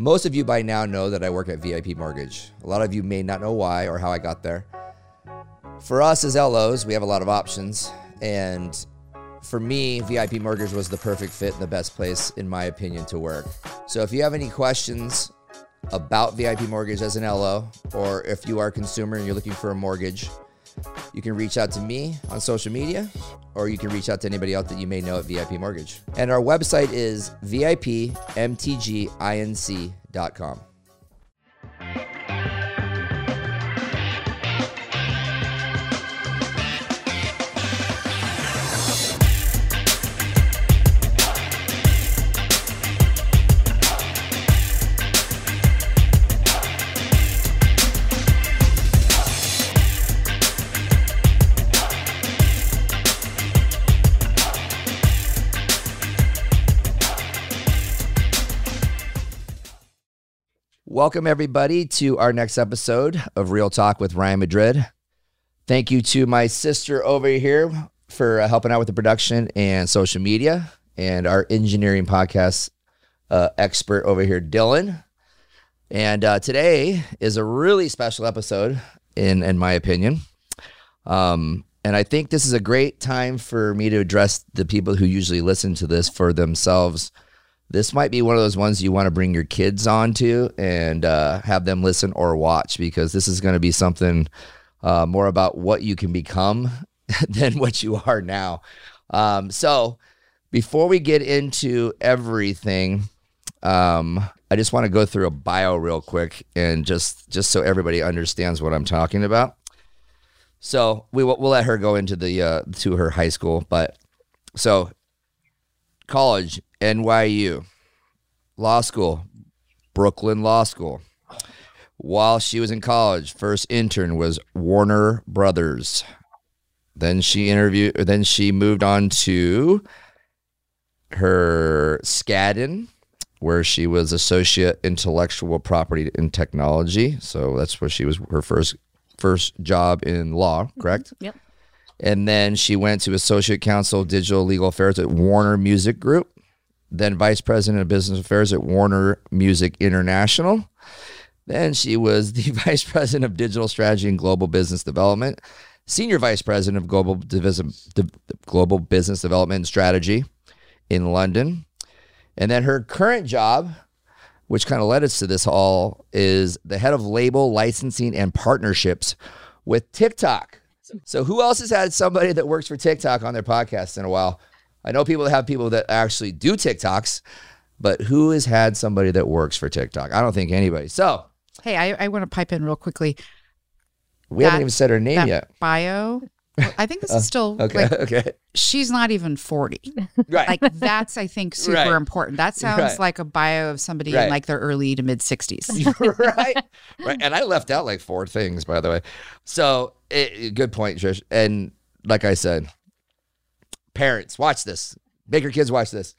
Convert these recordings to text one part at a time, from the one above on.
Most of you by now know that I work at VIP Mortgage. A lot of you may not know why or how I got there. For us as LOs, we have a lot of options. And for me, VIP Mortgage was the perfect fit and the best place, in my opinion, to work. So if you have any questions about VIP Mortgage as an LO, or if you are a consumer and you're looking for a mortgage, you can reach out to me on social media, or you can reach out to anybody else that you may know at VIP Mortgage. And our website is VIPMTGINC.com. Welcome, everybody, to our next episode of Real Talk with Ryan Madrid. Thank you to my sister over here for uh, helping out with the production and social media, and our engineering podcast uh, expert over here, Dylan. And uh, today is a really special episode, in in my opinion. Um, and I think this is a great time for me to address the people who usually listen to this for themselves this might be one of those ones you want to bring your kids on to and uh, have them listen or watch because this is going to be something uh, more about what you can become than what you are now. Um, so, before we get into everything, um, I just want to go through a bio real quick and just just so everybody understands what I'm talking about. So we will we'll let her go into the uh, to her high school, but so college NYU, law school, Brooklyn Law School. While she was in college, first intern was Warner Brothers. Then she interviewed. Then she moved on to her Skadden, where she was associate intellectual property and technology. So that's where she was her first first job in law. Correct. Mm-hmm. Yep. And then she went to associate counsel digital legal affairs at Warner Music Group then vice president of business affairs at Warner Music International. Then she was the vice president of digital strategy and global business development, senior vice president of global, global business development and strategy in London. And then her current job, which kind of led us to this all, is the head of label licensing and partnerships with TikTok. So, who else has had somebody that works for TikTok on their podcast in a while? I know people that have people that actually do TikToks, but who has had somebody that works for TikTok? I don't think anybody. So, hey, I, I want to pipe in real quickly. We that, haven't even said her name yet. Bio. I think this is uh, still okay. Like, okay. She's not even 40. Right. Like that's I think super right. important. That sounds right. like a bio of somebody right. in like their early to mid 60s. right. Right. And I left out like four things by the way. So, it, good point, Trish. And like I said, parents, watch this. Make your kids watch this.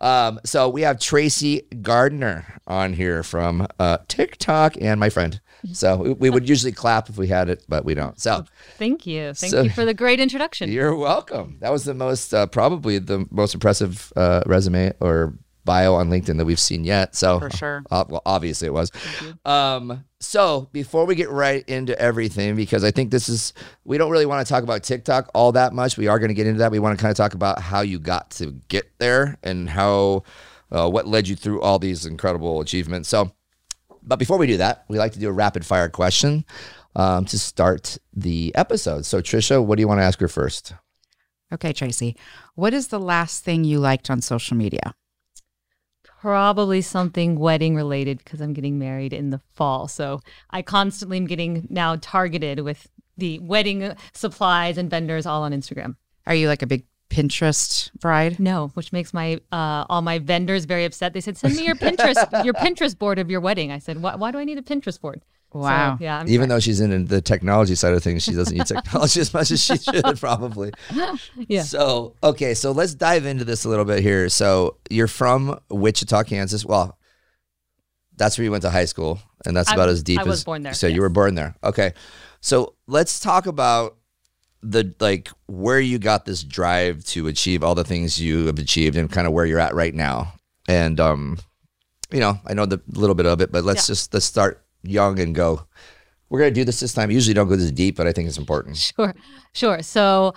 Um, so we have Tracy Gardner on here from uh, TikTok and my friend. So we, we, would usually clap if we had it, but we don't. So thank you, thank so, you for the great introduction. You're welcome. That was the most, uh, probably the most impressive uh, resume or bio on LinkedIn that we've seen yet. So for sure. Uh, well, obviously it was. Um, so before we get right into everything, because I think this is we don't really want to talk about TikTok all that much. We are going to get into that. We want to kind of talk about how you got to get there and how uh, what led you through all these incredible achievements. So, but before we do that, we like to do a rapid fire question um, to start the episode. So, Trisha, what do you want to ask her first? Okay, Tracy, what is the last thing you liked on social media? Probably something wedding related because I'm getting married in the fall. So I constantly am getting now targeted with the wedding supplies and vendors all on Instagram. Are you like a big Pinterest bride? No, which makes my uh, all my vendors very upset. They said, "Send me your Pinterest your Pinterest board of your wedding." I said, "Why, why do I need a Pinterest board?" Wow. So, yeah. I'm Even sorry. though she's in the technology side of things, she doesn't use technology as much as she should probably. yeah. So, okay. So let's dive into this a little bit here. So you're from Wichita, Kansas. Well, that's where you went to high school. And that's about as deep I as. I was born there. So yes. you were born there. Okay. So let's talk about the like where you got this drive to achieve all the things you have achieved and kind of where you're at right now. And um you know, I know the little bit of it, but let's yeah. just let's start young and go. We're gonna do this this time. usually don't go this deep, but I think it's important. Sure, sure. So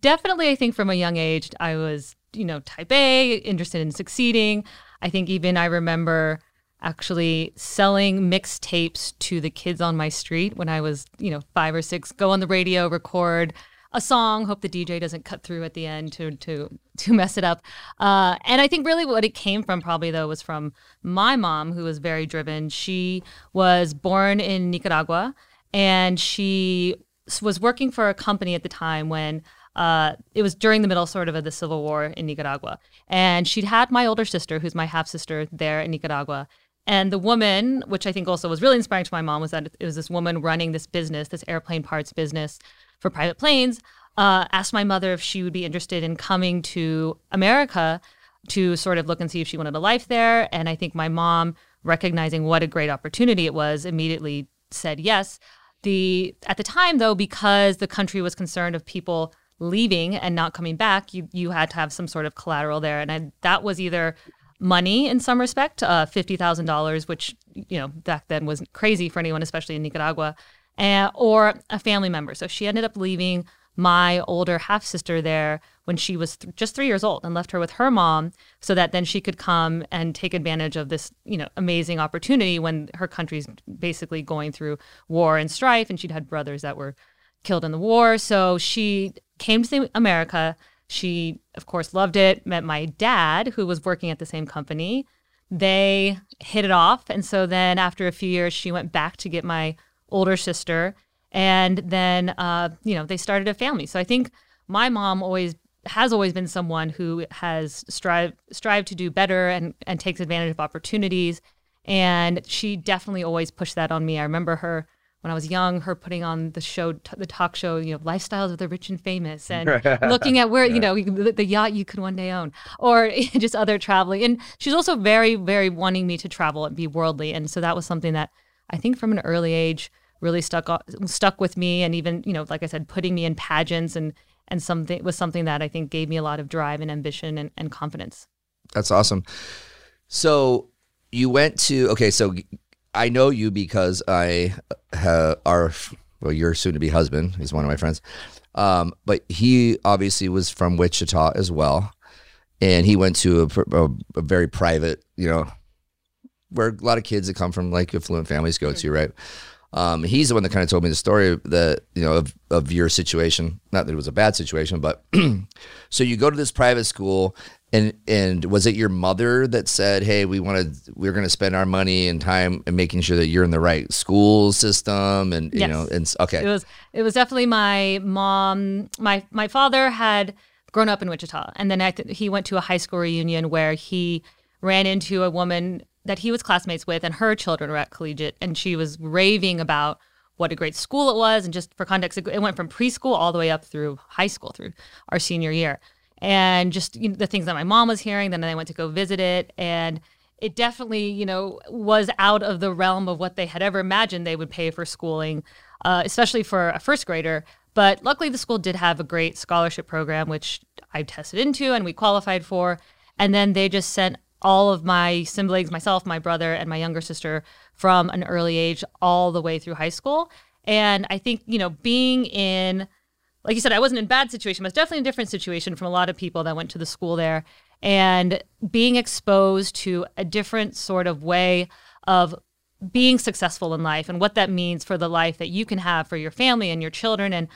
definitely, I think from a young age, I was you know type A, interested in succeeding. I think even I remember actually selling mixtapes to the kids on my street when I was, you know, five or six, go on the radio, record a song, hope the DJ doesn't cut through at the end to to to mess it up. Uh, and I think really what it came from probably though was from my mom, who was very driven. She was born in Nicaragua, and she was working for a company at the time when uh, it was during the middle sort of of the civil war in Nicaragua. And she'd had my older sister, who's my half sister, there in Nicaragua. And the woman, which I think also was really inspiring to my mom, was that it was this woman running this business, this airplane parts business for private planes. Uh, asked my mother if she would be interested in coming to America to sort of look and see if she wanted a life there. And I think my mom, recognizing what a great opportunity it was, immediately said yes. The at the time though, because the country was concerned of people leaving and not coming back, you you had to have some sort of collateral there, and I, that was either money in some respect, uh, fifty thousand dollars, which you know back then was crazy for anyone, especially in Nicaragua, uh, or a family member. So she ended up leaving my older half sister there when she was th- just three years old and left her with her mom so that then she could come and take advantage of this you know amazing opportunity when her country's basically going through war and strife and she'd had brothers that were killed in the war so she came to America she, of course, loved it, met my dad, who was working at the same company. They hit it off. And so then after a few years, she went back to get my older sister. And then, uh, you know, they started a family. So I think my mom always has always been someone who has strive strive to do better and, and takes advantage of opportunities. And she definitely always pushed that on me. I remember her when I was young, her putting on the show, t- the talk show, you know, lifestyles of the rich and famous, and looking at where you know the, the, yacht you could one day own, or just other traveling. And she's also very, very wanting me to travel and be worldly, and so that was something that I think from an early age really stuck stuck with me, and even you know, like I said, putting me in pageants and and something was something that I think gave me a lot of drive and ambition and, and confidence. That's awesome. So you went to okay, so I know you because I have our well, your soon to be husband. He's one of my friends. Um, but he obviously was from Wichita as well, and he went to a, a, a, very private, you know, where a lot of kids that come from like affluent families go to, right? Um, he's the one that kind of told me the story that you know of, of your situation. Not that it was a bad situation, but so you go to this private school and and was it your mother that said, "Hey, we wanted we're going to spend our money and time and making sure that you're in the right school system?" And you know, and okay, it was it was definitely my mom. My my father had grown up in Wichita, and then th- he went to a high school reunion where he ran into a woman that he was classmates with, and her children were at collegiate, and she was raving about what a great school it was, and just for context, it went from preschool all the way up through high school through our senior year and just you know, the things that my mom was hearing. Then I went to go visit it, and it definitely, you know, was out of the realm of what they had ever imagined they would pay for schooling, uh, especially for a first grader. But luckily, the school did have a great scholarship program, which I tested into and we qualified for. And then they just sent all of my siblings, myself, my brother, and my younger sister from an early age all the way through high school. And I think, you know, being in like you said, I wasn't in a bad situation, but it's definitely a different situation from a lot of people that went to the school there. And being exposed to a different sort of way of being successful in life and what that means for the life that you can have for your family and your children. And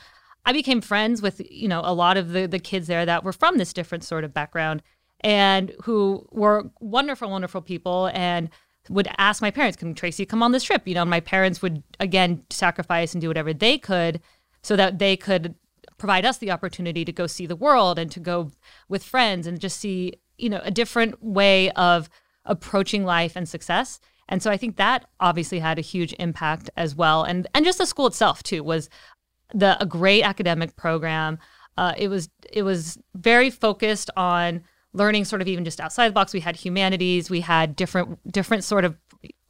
I became friends with, you know, a lot of the, the kids there that were from this different sort of background and who were wonderful, wonderful people and would ask my parents, can Tracy come on this trip? You know, my parents would again sacrifice and do whatever they could so that they could provide us the opportunity to go see the world and to go with friends and just see, you know, a different way of approaching life and success. And so I think that obviously had a huge impact as well. And and just the school itself too was the a great academic program. Uh, it was it was very focused on learning sort of even just outside the box. We had humanities, we had different different sort of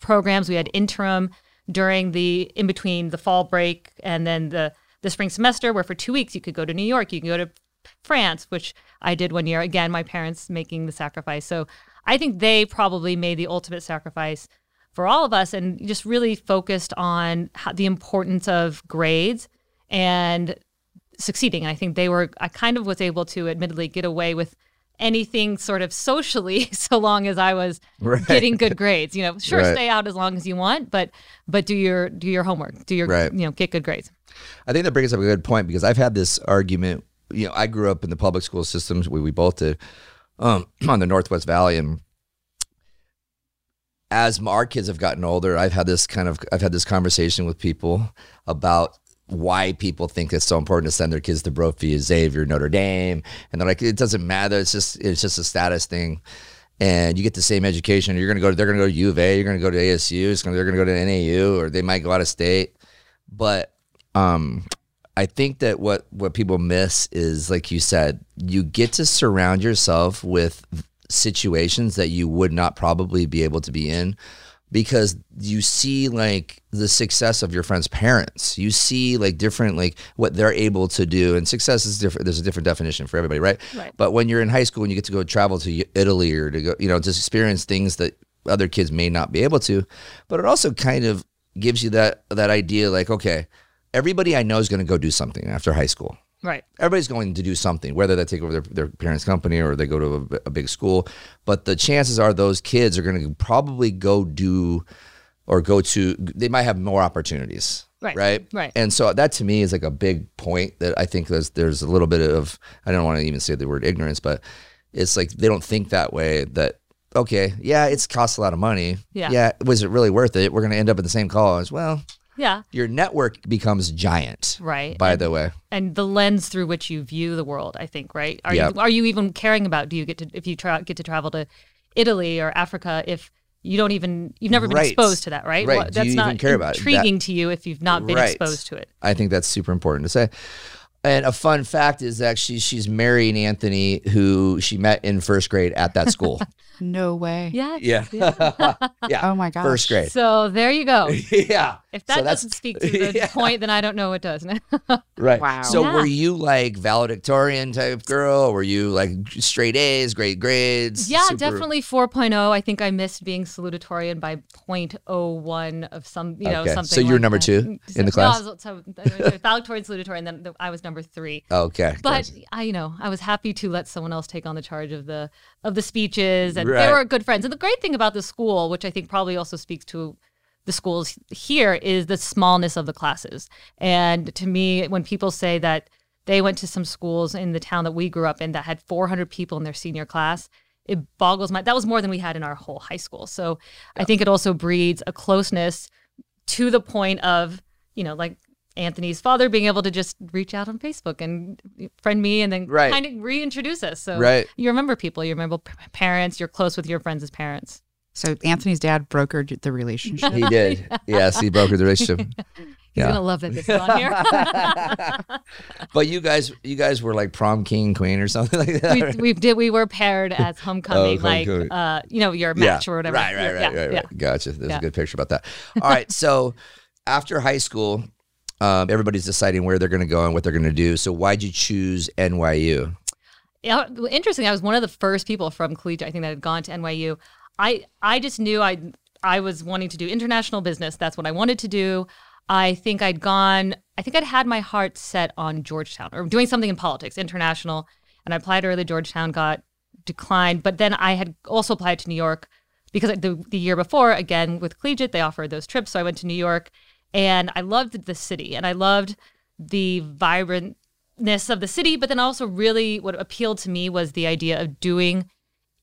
programs. We had interim during the in between the fall break and then the the spring semester where for two weeks you could go to New York, you can go to France, which I did one year. Again, my parents making the sacrifice. So I think they probably made the ultimate sacrifice for all of us and just really focused on how, the importance of grades and succeeding. And I think they were, I kind of was able to admittedly get away with anything sort of socially so long as I was right. getting good grades. You know, sure right. stay out as long as you want, but but do your do your homework. Do your right. you know, get good grades. I think that brings up a good point because I've had this argument, you know, I grew up in the public school systems, we, we both did, um, on the Northwest Valley and as our kids have gotten older, I've had this kind of I've had this conversation with people about why people think it's so important to send their kids to Brophy, Xavier, Notre Dame, and they're like, it doesn't matter. It's just it's just a status thing, and you get the same education. You're gonna go. They're gonna go to U of A. You're gonna go to ASU. Gonna, they're gonna go to NAU, or they might go out of state. But um, I think that what what people miss is, like you said, you get to surround yourself with situations that you would not probably be able to be in because you see like the success of your friends' parents. You see like different like what they're able to do, and success is different. There's a different definition for everybody, right? Right. But when you're in high school and you get to go travel to Italy or to go, you know, to experience things that other kids may not be able to, but it also kind of gives you that that idea like, okay, everybody I know is going to go do something after high school. Right. Everybody's going to do something, whether they take over their, their parents' company or they go to a, a big school. But the chances are those kids are going to probably go do or go to, they might have more opportunities. Right. Right. Right. And so that to me is like a big point that I think there's, there's a little bit of, I don't want to even say the word ignorance, but it's like they don't think that way that, okay, yeah, it's cost a lot of money. Yeah. Yeah. Was it really worth it? We're going to end up in the same college. Well, yeah. Your network becomes giant. Right. By and, the way. And the lens through which you view the world, I think, right? Are yep. you are you even caring about do you get to if you tra- get to travel to Italy or Africa if you don't even you've never been right. exposed to that, right? Right. Well, that's not care about intriguing to you if you've not been right. exposed to it. I think that's super important to say. And a fun fact is actually she's marrying Anthony, who she met in first grade at that school. no way. Yeah. Yeah. Yeah. yeah. Oh my gosh. First grade. So there you go. yeah. If that so doesn't speak to the yeah. point, then I don't know what does. right. Wow. So yeah. were you like valedictorian type girl? Were you like straight A's, great grades? Yeah, super... definitely 4.0. I think I missed being salutatorian by 0.01 of some, you know, okay. something. So you were like number that. two mm, in the class? No, so, so valedictorian, salutatorian, then I was number three. Okay. But I, you know, I was happy to let someone else take on the charge of the of the speeches, and right. they were good friends. And the great thing about the school, which I think probably also speaks to the schools here, is the smallness of the classes. And to me, when people say that they went to some schools in the town that we grew up in that had 400 people in their senior class, it boggles my. That was more than we had in our whole high school. So yeah. I think it also breeds a closeness to the point of you know like Anthony's father being able to just reach out on Facebook and friend me and then right. kind of reintroduce us. So right. you remember people, you remember parents, you're close with your friends as parents. So Anthony's dad brokered the relationship. He did. yes, he brokered the relationship. He's yeah. gonna love that this is on here. but you guys, you guys were like prom king queen or something like that. We, we did. We were paired as homecoming, oh, like homecoming. uh, you know, your match yeah. or whatever. Right, right, right, yeah, right, yeah. right. Gotcha. There's a good picture about that. All right, so after high school, um, everybody's deciding where they're going to go and what they're going to do. So why'd you choose NYU? Yeah, interesting. I was one of the first people from collegiate, I think, that had gone to NYU. I I just knew I I was wanting to do international business. That's what I wanted to do. I think I'd gone. I think I'd had my heart set on Georgetown or doing something in politics, international. And I applied early. Georgetown got declined, but then I had also applied to New York because the the year before, again with collegiate, they offered those trips. So I went to New York and I loved the city and I loved the vibrantness of the city, but then also really what appealed to me was the idea of doing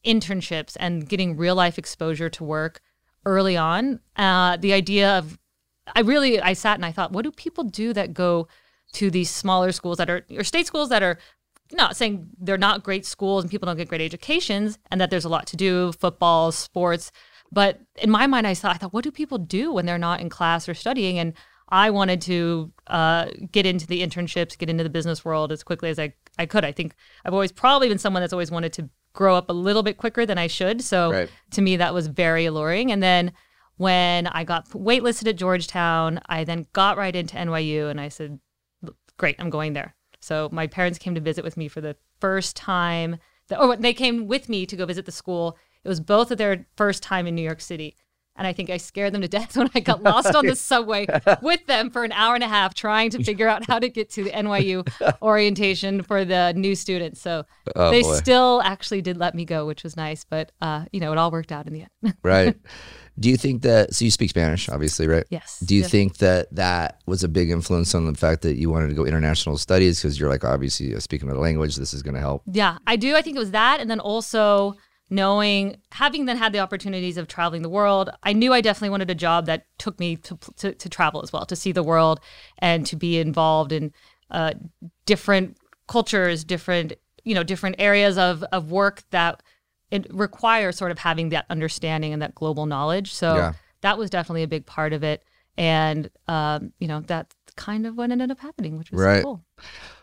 internships and getting real life exposure to work early on. Uh, the idea of I really I sat and I thought, what do people do that go to these smaller schools that are or state schools that are not saying they're not great schools and people don't get great educations and that there's a lot to do, football, sports, but in my mind, I thought, I thought, what do people do when they're not in class or studying? And I wanted to uh, get into the internships, get into the business world as quickly as I, I could. I think I've always probably been someone that's always wanted to grow up a little bit quicker than I should. So right. to me, that was very alluring. And then when I got waitlisted at Georgetown, I then got right into NYU and I said, great, I'm going there. So my parents came to visit with me for the first time. That, or they came with me to go visit the school It was both of their first time in New York City. And I think I scared them to death when I got lost on the subway with them for an hour and a half trying to figure out how to get to the NYU orientation for the new students. So oh, they boy. still actually did let me go, which was nice. But, uh, you know, it all worked out in the end. right. Do you think that, so you speak Spanish, obviously, right? Yes. Do you yes. think that that was a big influence on the fact that you wanted to go international studies? Because you're like, obviously, speaking another language, this is going to help. Yeah, I do. I think it was that. And then also, knowing having then had the opportunities of traveling the world i knew i definitely wanted a job that took me to, to, to travel as well to see the world and to be involved in uh, different cultures different you know different areas of, of work that it requires sort of having that understanding and that global knowledge so yeah. that was definitely a big part of it and um, you know that's kind of what ended up happening which was right. cool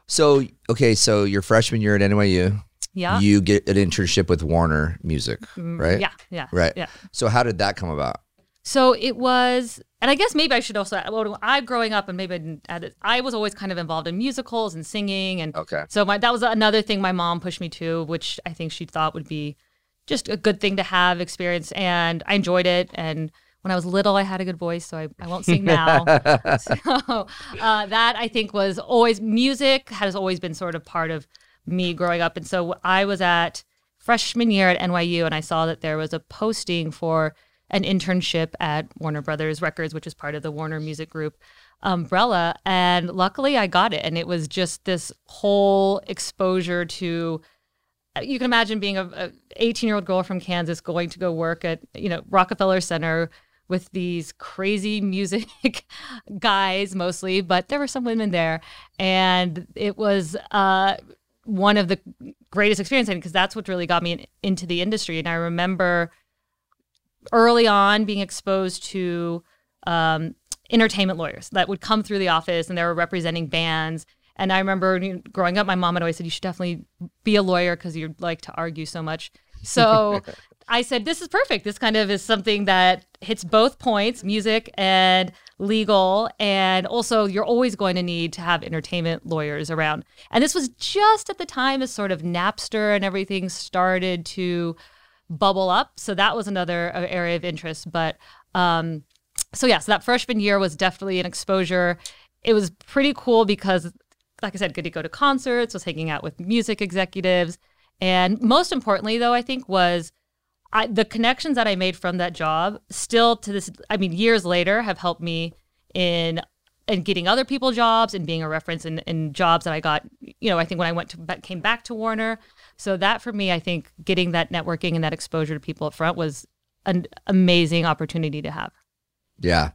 so okay so your freshman year at nyu yeah. you get an internship with Warner Music, mm, right? Yeah, yeah. Right. Yeah. So how did that come about? So it was, and I guess maybe I should also add, well, I growing up and maybe I didn't add it, I was always kind of involved in musicals and singing. And okay. so my, that was another thing my mom pushed me to, which I think she thought would be just a good thing to have experience. And I enjoyed it. And when I was little, I had a good voice, so I, I won't sing now. so uh, that I think was always, music has always been sort of part of me growing up. And so I was at freshman year at NYU and I saw that there was a posting for an internship at Warner Brothers Records, which is part of the Warner Music Group umbrella. And luckily I got it. And it was just this whole exposure to you can imagine being a 18 year old girl from Kansas going to go work at, you know, Rockefeller Center with these crazy music guys mostly, but there were some women there. And it was uh, one of the greatest experiences because that's what really got me in, into the industry. And I remember early on being exposed to um, entertainment lawyers that would come through the office and they were representing bands. And I remember growing up, my mom had always said, You should definitely be a lawyer because you like to argue so much. So I said, This is perfect. This kind of is something that hits both points music and legal. And also, you're always going to need to have entertainment lawyers around. And this was just at the time as sort of Napster and everything started to bubble up. So that was another uh, area of interest. But um, so, yeah, so that freshman year was definitely an exposure. It was pretty cool because, like I said, good to go to concerts, was hanging out with music executives. And most importantly, though, I think was I, the connections that I made from that job still to this, I mean, years later have helped me in in getting other people jobs and being a reference in, in jobs that I got, you know, I think when I went to came back to Warner. So that for me, I think getting that networking and that exposure to people up front was an amazing opportunity to have. Yeah.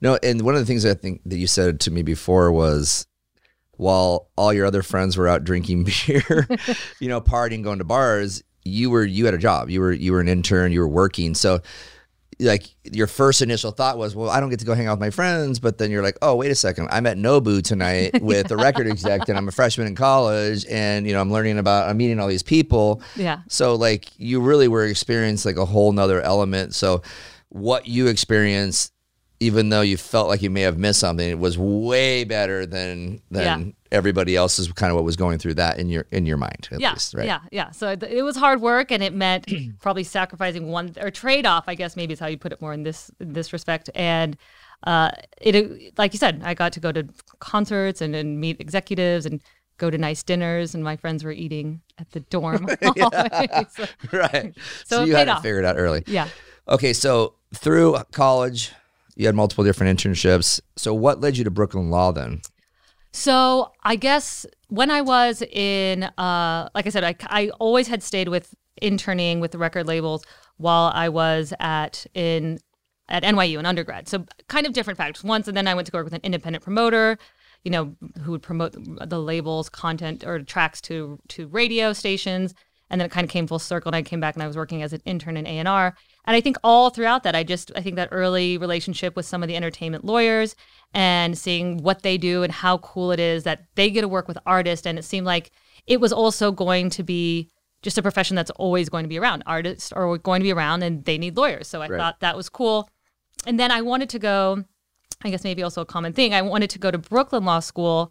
No, and one of the things I think that you said to me before was while all your other friends were out drinking beer, you know, partying, going to bars, you were you had a job. You were you were an intern. You were working. So like your first initial thought was, well, I don't get to go hang out with my friends, but then you're like, oh, wait a second, I'm at Nobu tonight with a record exec, and I'm a freshman in college, and you know I'm learning about, I'm meeting all these people. Yeah. So like you really were experiencing like a whole nother element. So what you experienced even though you felt like you may have missed something, it was way better than than yeah. Everybody else is kind of what was going through that in your in your mind. yeah, least, right? yeah, yeah. So it was hard work, and it meant probably sacrificing one or trade off. I guess maybe is how you put it more in this in this respect. And uh, it like you said, I got to go to concerts and, and meet executives and go to nice dinners, and my friends were eating at the dorm. so, right. So, so you had off. to figure it out early. Yeah. Okay, so through college you had multiple different internships. So what led you to Brooklyn Law then? So I guess when I was in, uh, like I said, I, I always had stayed with interning with the record labels while I was at in at NYU in undergrad. So kind of different factors. Once, and then I went to work with an independent promoter, you know, who would promote the labels, content, or tracks to to radio stations. And then it kind of came full circle, and I came back and I was working as an intern in A and I think all throughout that, I just I think that early relationship with some of the entertainment lawyers and seeing what they do and how cool it is that they get to work with artists. And it seemed like it was also going to be just a profession that's always going to be around. Artists are going to be around and they need lawyers. So I right. thought that was cool. And then I wanted to go, I guess maybe also a common thing, I wanted to go to Brooklyn Law School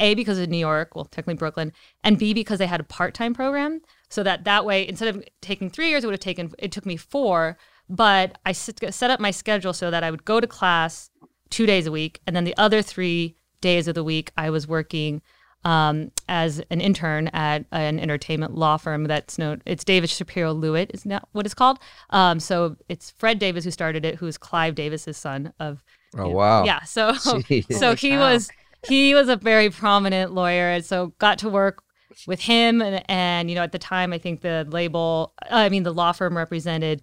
A because of New York, well, technically Brooklyn, and B because they had a part-time program. So that that way, instead of taking three years, it would have taken it took me four. But I set up my schedule so that I would go to class two days a week, and then the other three days of the week I was working um, as an intern at an entertainment law firm that's known. It's Davis Shapiro Lewit is now what it's called. Um, so it's Fred Davis who started it, who's Clive Davis's son of. Oh know, wow! Yeah, so Jeez. so he was he was a very prominent lawyer, and so got to work with him. And, and you know, at the time, I think the label, I mean, the law firm represented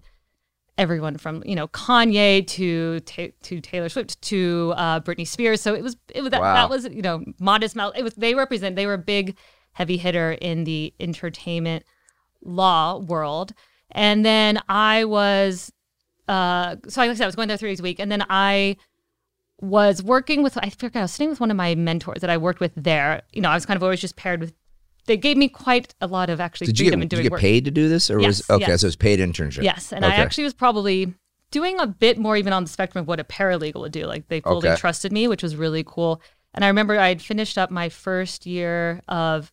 everyone from you know Kanye to to Taylor Swift to uh, Britney Spears. So it was it was that, wow. that was you know Modest Mouse. It was they represent they were a big heavy hitter in the entertainment law world. And then I was uh so like I said I was going there three days a week, and then I was working with I forget I was sitting with one of my mentors that I worked with there. You know I was kind of always just paired with they gave me quite a lot of actually did freedom you get, in doing did you get work. paid to do this, or yes, was okay? Yes. So it's paid internship. Yes, and okay. I actually was probably doing a bit more even on the spectrum of what a paralegal would do. Like they fully okay. trusted me, which was really cool. And I remember i had finished up my first year of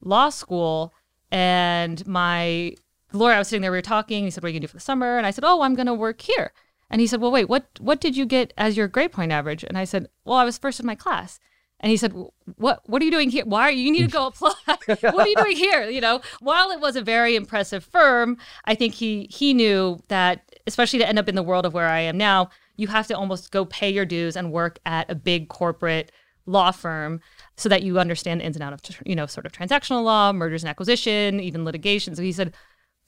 law school, and my lawyer, I was sitting there, we were talking. He said, "What are you gonna do for the summer?" And I said, "Oh, I'm gonna work here." And he said, "Well, wait, what what did you get as your grade point average?" And I said, "Well, I was first in my class." And he said, "What what are you doing here? Why are you, you need to go apply? what are you doing here?" You know, while it was a very impressive firm, I think he he knew that especially to end up in the world of where I am now, you have to almost go pay your dues and work at a big corporate law firm so that you understand the ins and outs of you know sort of transactional law, mergers and acquisition, even litigation. So he said,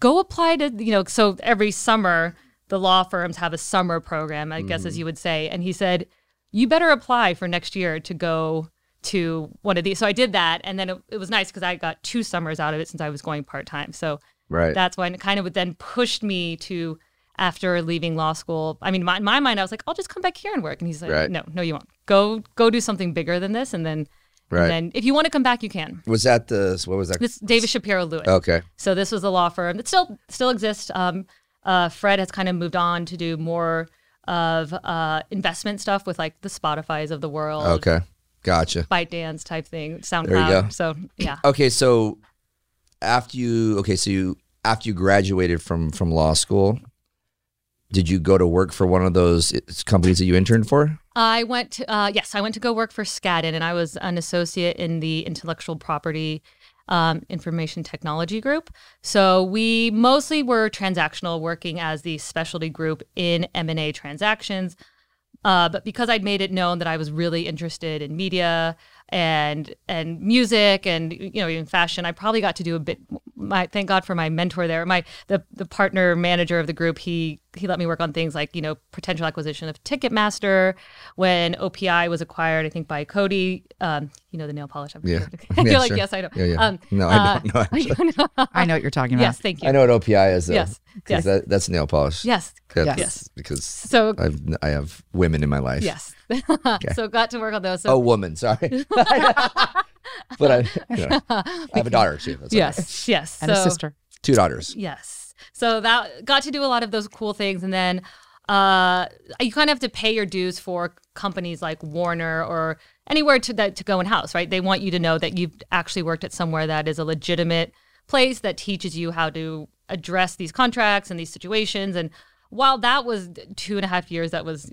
"Go apply to you know." So every summer, the law firms have a summer program, I mm. guess as mm-hmm. you would say, and he said you better apply for next year to go to one of these. So I did that, and then it, it was nice because I got two summers out of it since I was going part time. So right. that's when it kind of then pushed me to after leaving law school. I mean, my, in my mind, I was like, I'll just come back here and work. And he's like, right. No, no, you won't. Go go do something bigger than this, and then. Right. And then if you want to come back, you can. Was that the what was that? This Davis Shapiro Lewis. Okay. So this was a law firm that still still exists. Um, uh, Fred has kind of moved on to do more of uh, investment stuff with like the Spotify's of the world. Okay. Gotcha. ByteDance type thing, SoundCloud. There you go. So yeah. Okay, so after you okay, so you after you graduated from from law school, did you go to work for one of those companies that you interned for? I went to uh, yes, I went to go work for Skadden, and I was an associate in the intellectual property um, information technology group. So we mostly were transactional, working as the specialty group in M and A transactions. Uh, but because I'd made it known that I was really interested in media and and music and you know even fashion, I probably got to do a bit. My thank God for my mentor there, my the the partner manager of the group. He he let me work on things like you know potential acquisition of Ticketmaster when OPI was acquired, I think by Coty, Um, you know the nail polish. I'm yeah, you're yeah, like sure. yes, I know. Yeah, yeah. Um, no, I don't uh, know. I know what you're talking about. Yes, thank you. I know what OPI is. Though, yes, yes. That, that's nail polish. Yes, that's yes. Because so I've I have women in my life. Yes. okay. So got to work on those. So. Oh, woman. Sorry. but I, you know, I have a daughter too. That's yes, yes, and so, a sister. Two daughters. Yes. So that got to do a lot of those cool things, and then uh, you kind of have to pay your dues for companies like Warner or anywhere to that to go in house, right? They want you to know that you've actually worked at somewhere that is a legitimate place that teaches you how to address these contracts and these situations. And while that was two and a half years, that was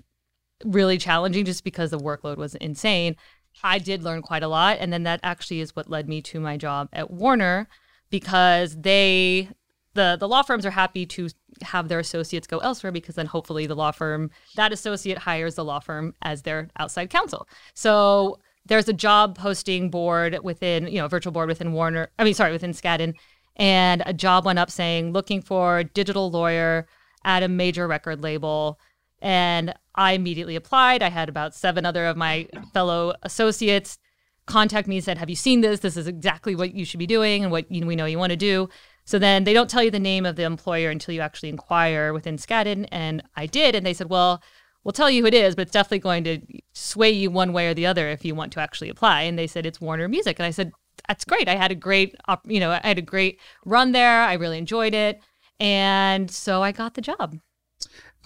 really challenging just because the workload was insane. I did learn quite a lot. And then that actually is what led me to my job at Warner because they the the law firms are happy to have their associates go elsewhere because then hopefully the law firm that associate hires the law firm as their outside counsel. So there's a job posting board within, you know, virtual board within Warner, I mean sorry, within Skadden, and a job went up saying looking for digital lawyer at a major record label and I immediately applied. I had about seven other of my fellow associates contact me and said, Have you seen this? This is exactly what you should be doing and what you, we know you want to do. So then they don't tell you the name of the employer until you actually inquire within Skadden. And I did. And they said, Well, we'll tell you who it is, but it's definitely going to sway you one way or the other if you want to actually apply. And they said, It's Warner Music. And I said, That's great. I had a great, you know, I had a great run there. I really enjoyed it. And so I got the job.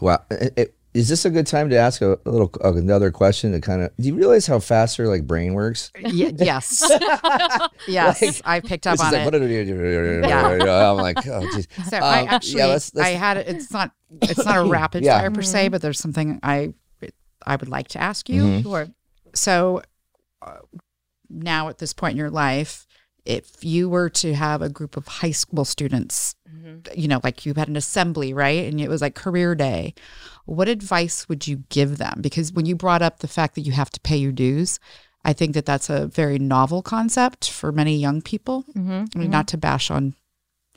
Well, it, is this a good time to ask a, a little uh, another question to kind of do you realize how fast your like brain works y- yes yes like, i picked up on like, it yeah. i'm like oh geez. so um, i actually yeah, let's, let's, i had it's not it's not a rapid yeah. fire per se but there's something i i would like to ask you mm-hmm. sure so uh, now at this point in your life if you were to have a group of high school students, mm-hmm. you know, like you had an assembly, right? And it was like career day, what advice would you give them? Because when you brought up the fact that you have to pay your dues, I think that that's a very novel concept for many young people. Mm-hmm. I mean, mm-hmm. not to bash on,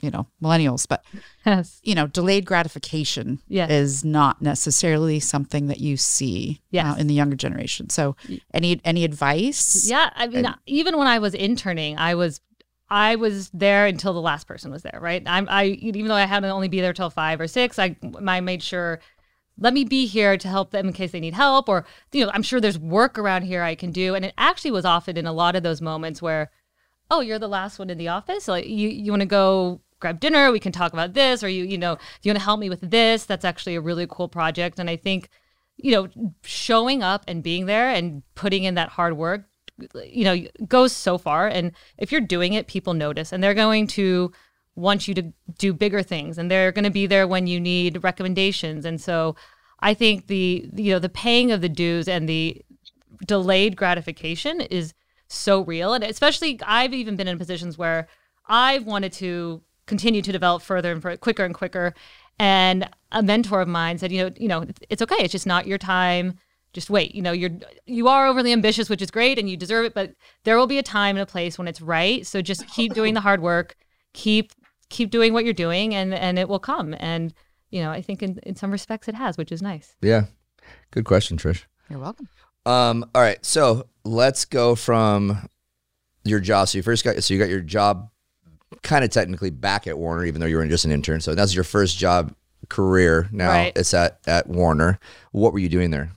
you know, millennials, but yes. you know, delayed gratification yes. is not necessarily something that you see yes. in the younger generation. So, any any advice? Yeah, I mean, and, even when I was interning, I was I was there until the last person was there, right? I'm I even though I had to only be there till five or six, I I made sure let me be here to help them in case they need help or you know i'm sure there's work around here i can do. And it actually was often in a lot of those moments where oh you're the last one in the office like you, you want to go grab dinner we can talk about this or you you know you want to help me with this? That's actually a really cool project. And i think you know showing up and being there and putting in that hard work you know goes so far. And if you're doing it people notice. And they're going to want you to do bigger things and they're going to be there when you need recommendations. And so i think the you know the paying of the dues and the delayed gratification is so real. And especially i've even been in positions where i've wanted to continue to develop further and further, quicker and quicker. And a mentor of mine said you know you know it's okay. It's just not your time. Just wait. You know you're you are overly ambitious which is great and you deserve it but there will be a time and a place when it's right. So just keep doing the hard work. Keep keep doing what you're doing and and it will come. And you know i think in, in some respects it has which is nice. Yeah. Good question trish. You're welcome. Um all right. So let's go from your job. So you first got so you got your job kind of technically back at warner even though you were just an intern. So that's your first job career now. Right. it's at at warner. What were you doing there?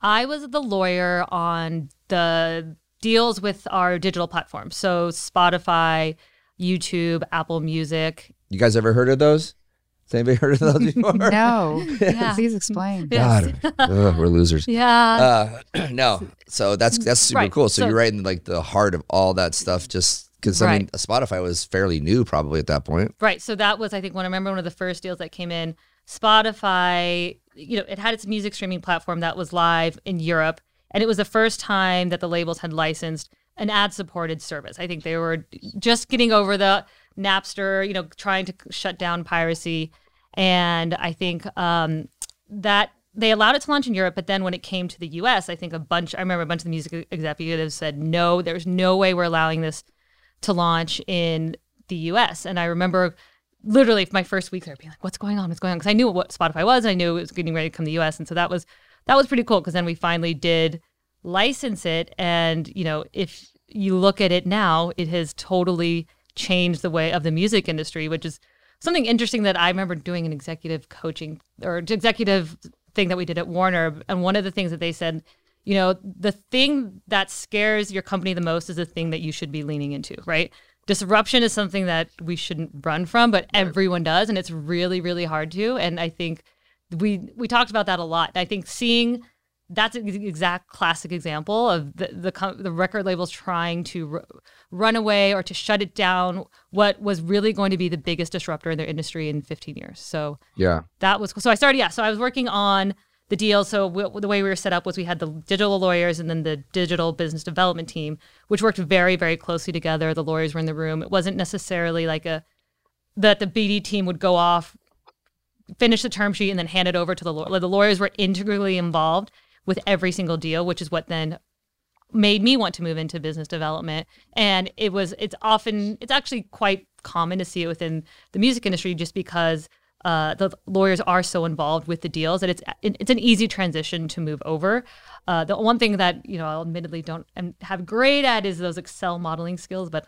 I was the lawyer on the deals with our digital platforms so spotify YouTube, Apple Music. You guys ever heard of those? Has anybody heard of those before? no. Yeah. Please explain. God, ugh, we're losers. Yeah. Uh, no. So that's that's super right. cool. So, so, you're right in like the heart of all that stuff. Just because I right. mean, Spotify was fairly new probably at that point. Right. So that was I think when I remember one of the first deals that came in. Spotify, you know, it had its music streaming platform that was live in Europe, and it was the first time that the labels had licensed an ad supported service. I think they were just getting over the Napster, you know, trying to shut down piracy. And I think um, that they allowed it to launch in Europe, but then when it came to the US, I think a bunch, I remember a bunch of the music executives said, no, there's no way we're allowing this to launch in the US. And I remember literally my first week there being like, what's going on? What's going on? Because I knew what Spotify was and I knew it was getting ready to come to the US. And so that was, that was pretty cool because then we finally did license it. And, you know, if you look at it now, it has totally changed the way of the music industry, which is something interesting that I remember doing an executive coaching or executive thing that we did at Warner. And one of the things that they said, you know, the thing that scares your company the most is the thing that you should be leaning into, right? Disruption is something that we shouldn't run from, but everyone does. And it's really, really hard to. And I think we we talked about that a lot. I think seeing that's an exact classic example of the the, the record labels trying to r- run away or to shut it down what was really going to be the biggest disruptor in their industry in 15 years. So yeah. that was so i started yeah so i was working on the deal. So we, the way we were set up was we had the digital lawyers and then the digital business development team which worked very very closely together. The lawyers were in the room. It wasn't necessarily like a that the bd team would go off finish the term sheet and then hand it over to the lawyer the lawyers were integrally involved with every single deal, which is what then made me want to move into business development. And it was, it's often, it's actually quite common to see it within the music industry just because uh, the lawyers are so involved with the deals that it's it's an easy transition to move over. Uh, the one thing that you know I'll admittedly don't have great at is those Excel modeling skills, but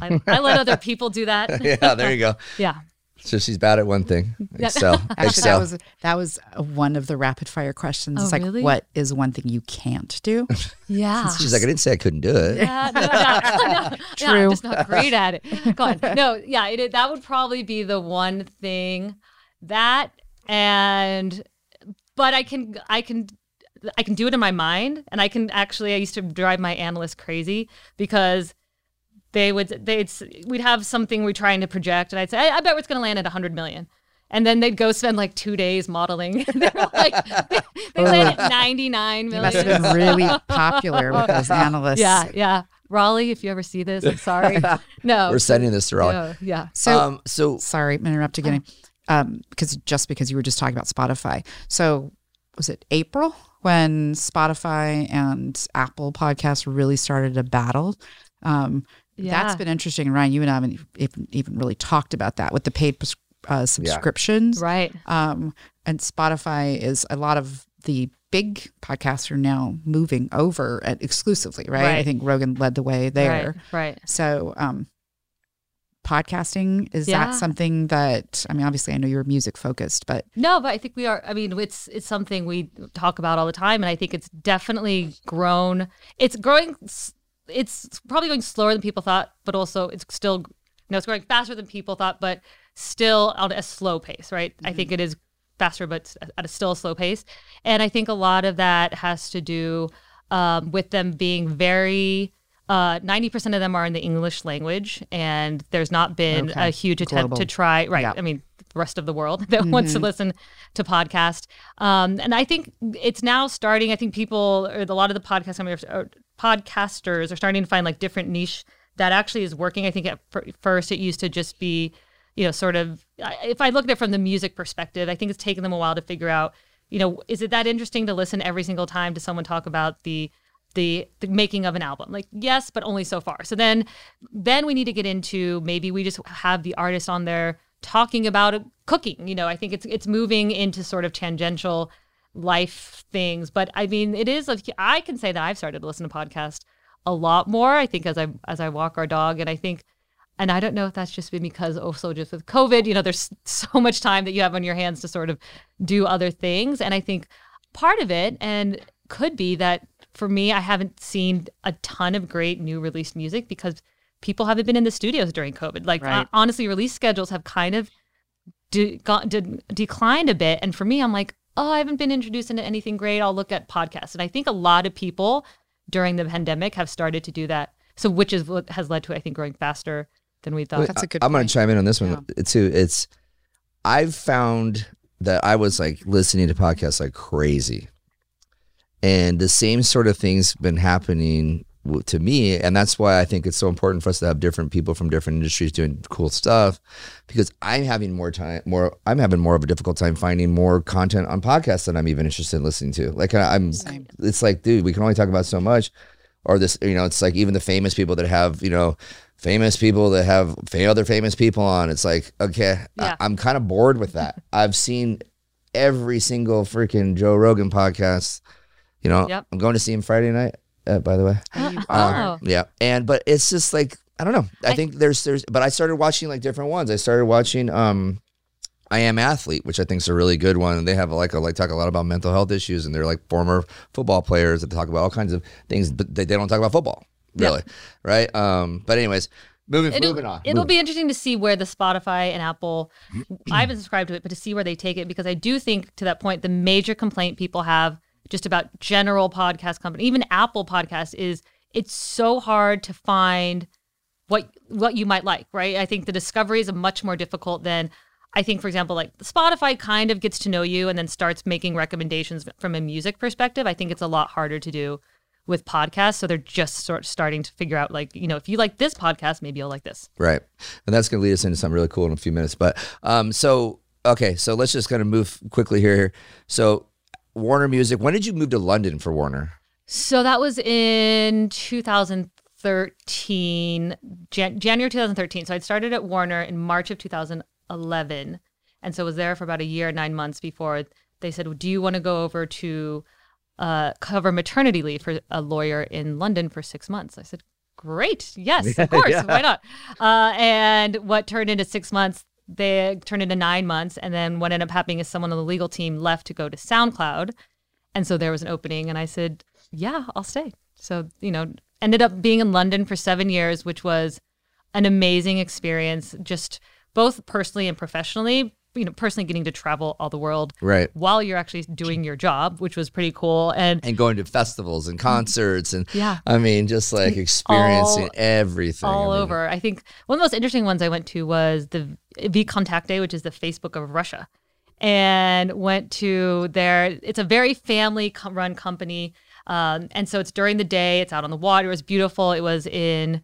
I, I let other people do that. yeah, there you go. yeah. So she's bad at one thing. Excel. Actually, Excel. that was that was one of the rapid fire questions. Oh, it's like, really? what is one thing you can't do? Yeah. she's like, I didn't say I couldn't do it. Yeah, no, no, no, True. I'm just not great at it. Go on. No, yeah, it, that would probably be the one thing that and but I can I can I can do it in my mind, and I can actually. I used to drive my analysts crazy because they would they'd we'd have something we're trying to project, and I'd say, I, I bet it's going to land at 100 million. And then they'd go spend like two days modeling. they were like, they, they land at 99 You must have been really popular with those analysts. Yeah, yeah. Raleigh, if you ever see this, I'm sorry. No. We're sending this to Raleigh. yeah, yeah. So um, so sorry, I'm interrupt again. Um, because just because you were just talking about Spotify. So was it April when Spotify and Apple podcasts really started a battle? Um, Yeah. That's been interesting. Ryan, you and I haven't even, even really talked about that with the paid uh, subscriptions. Right. Um, and Spotify is a lot of the big podcasts are now moving over at exclusively, right? I think Rogan led the way there. Right. Right. So, um, podcasting is Yeah. that something that I mean? Obviously, I know you're music focused, but No, but I think we are. I mean, it's it's something we talk about all the time, and I think it's definitely grown. It's growing. It's probably going slower than people thought, but also it's still, you know, it's growing faster than people thought, but still on a slow pace, right? I think it is faster, but at a still slow pace. And I think a lot of that has to do um, with them being very. Uh, 90% of them are in the English language, and there's not been Okay. a huge attempt Global. to try, right? Yeah. I mean, the rest of the world that wants to listen to podcast. Um, and I think it's now starting. I think people, or a lot of the podcast companies, or podcasters are starting to find like different niche that actually is working. I think at fir- first it used to just be, you know, sort of, if I look at it from the music perspective, I think it's taken them a while to figure out, you know, is it that interesting to listen every single time to someone talk about the, the the making of an album? Like yes but only so far. So then then we need to get into maybe we just have the artist on there talking about cooking. You know i think it's it's moving into sort of tangential life things but i mean it is a, i can say that i've started to listen to podcasts a lot more i think as i as i walk our dog and i think and I don't know if that's just been because also just with COVID, you know, there's so much time that you have on your hands to sort of do other things. And I think part of it and could be that for me, I haven't seen a ton of great new released music because people haven't been in the studios during COVID. Like Right. hon- honestly, release schedules have kind of de- got, de- declined a bit. And for me, I'm like, oh, I haven't been introduced into anything great. I'll look at podcasts. And I think a lot of people during the pandemic have started to do that. So, which is what has led to, I think, growing faster than we thought. That's a good I'm going to chime in on this one uh, too. It's I've found that I was like listening to podcasts like crazy, and the same sort of things been happening w- to me, and that's why I think it's so important for us to have different people from different industries doing cool stuff, because I'm having more time, more I'm having more of a difficult time finding more content on podcasts that I'm even interested in listening to. Like I'm, Same. it's like, dude, we can only talk about so much or this you know it's like even the famous people that have you know famous people that have other famous people on it's like okay Yeah. I, i'm kind of bored with that i've seen every single freaking joe rogan podcast you know Yep. i'm going to see him friday night uh, by the way you Oh. are. yeah and but it's just like i don't know i, I- think there's there's but i started watching like different ones i started watching um I am athlete, which I think is a really good one. They have like a, like talk a lot about mental health issues, and they're like former football players that talk about all kinds of things, but they, they don't talk about football, Yeah. really, right? Um, but anyways, moving It'll, moving on. it'll Moving. be interesting to see where the Spotify and Apple. I haven't subscribed to it, but to see where they take it because I do think to that point the major complaint people have just about general podcast company, even Apple Podcast, is it's so hard to find what what you might like, right? I think the discovery is much more difficult than I think, for example, like Spotify kind of gets to know you and then starts making recommendations from a music perspective. I think it's a lot harder to do with podcasts. So they're just sort of starting to figure out, like, you know, if you like this podcast, maybe you'll like this. Right. And that's going to lead us into something really cool in a few minutes. But um, so, okay, so let's just kind of move quickly here. So, Warner Music, when did you move to London for Warner? So that was in 2013, Jan- January 2013. So I'd started at Warner in March of 2011. And so was there for about a year, nine months before they said, Do you want to go over to uh, cover maternity leave for a lawyer in London for six months? I said, Great. Yes, of course. Why not? Uh, and what turned into six months, they turned into nine months. And then what ended up happening is someone on the legal team left to go to SoundCloud. And so there was an opening, and I said, Yeah, I'll stay. So, you know, ended up being in London for seven years, which was an amazing experience, just both personally and professionally. You know personally getting to travel all the world Right. while you're actually doing your job, which was pretty cool. And And going to festivals and concerts and Yeah. I mean just like experiencing All- everything. all I mean, over. I think one of the most interesting ones I went to was the VKontakte, which is the Facebook of Russia, and went to their. It's a very family run company, um, and so it's during the day. It's out on the water. It was beautiful. It was in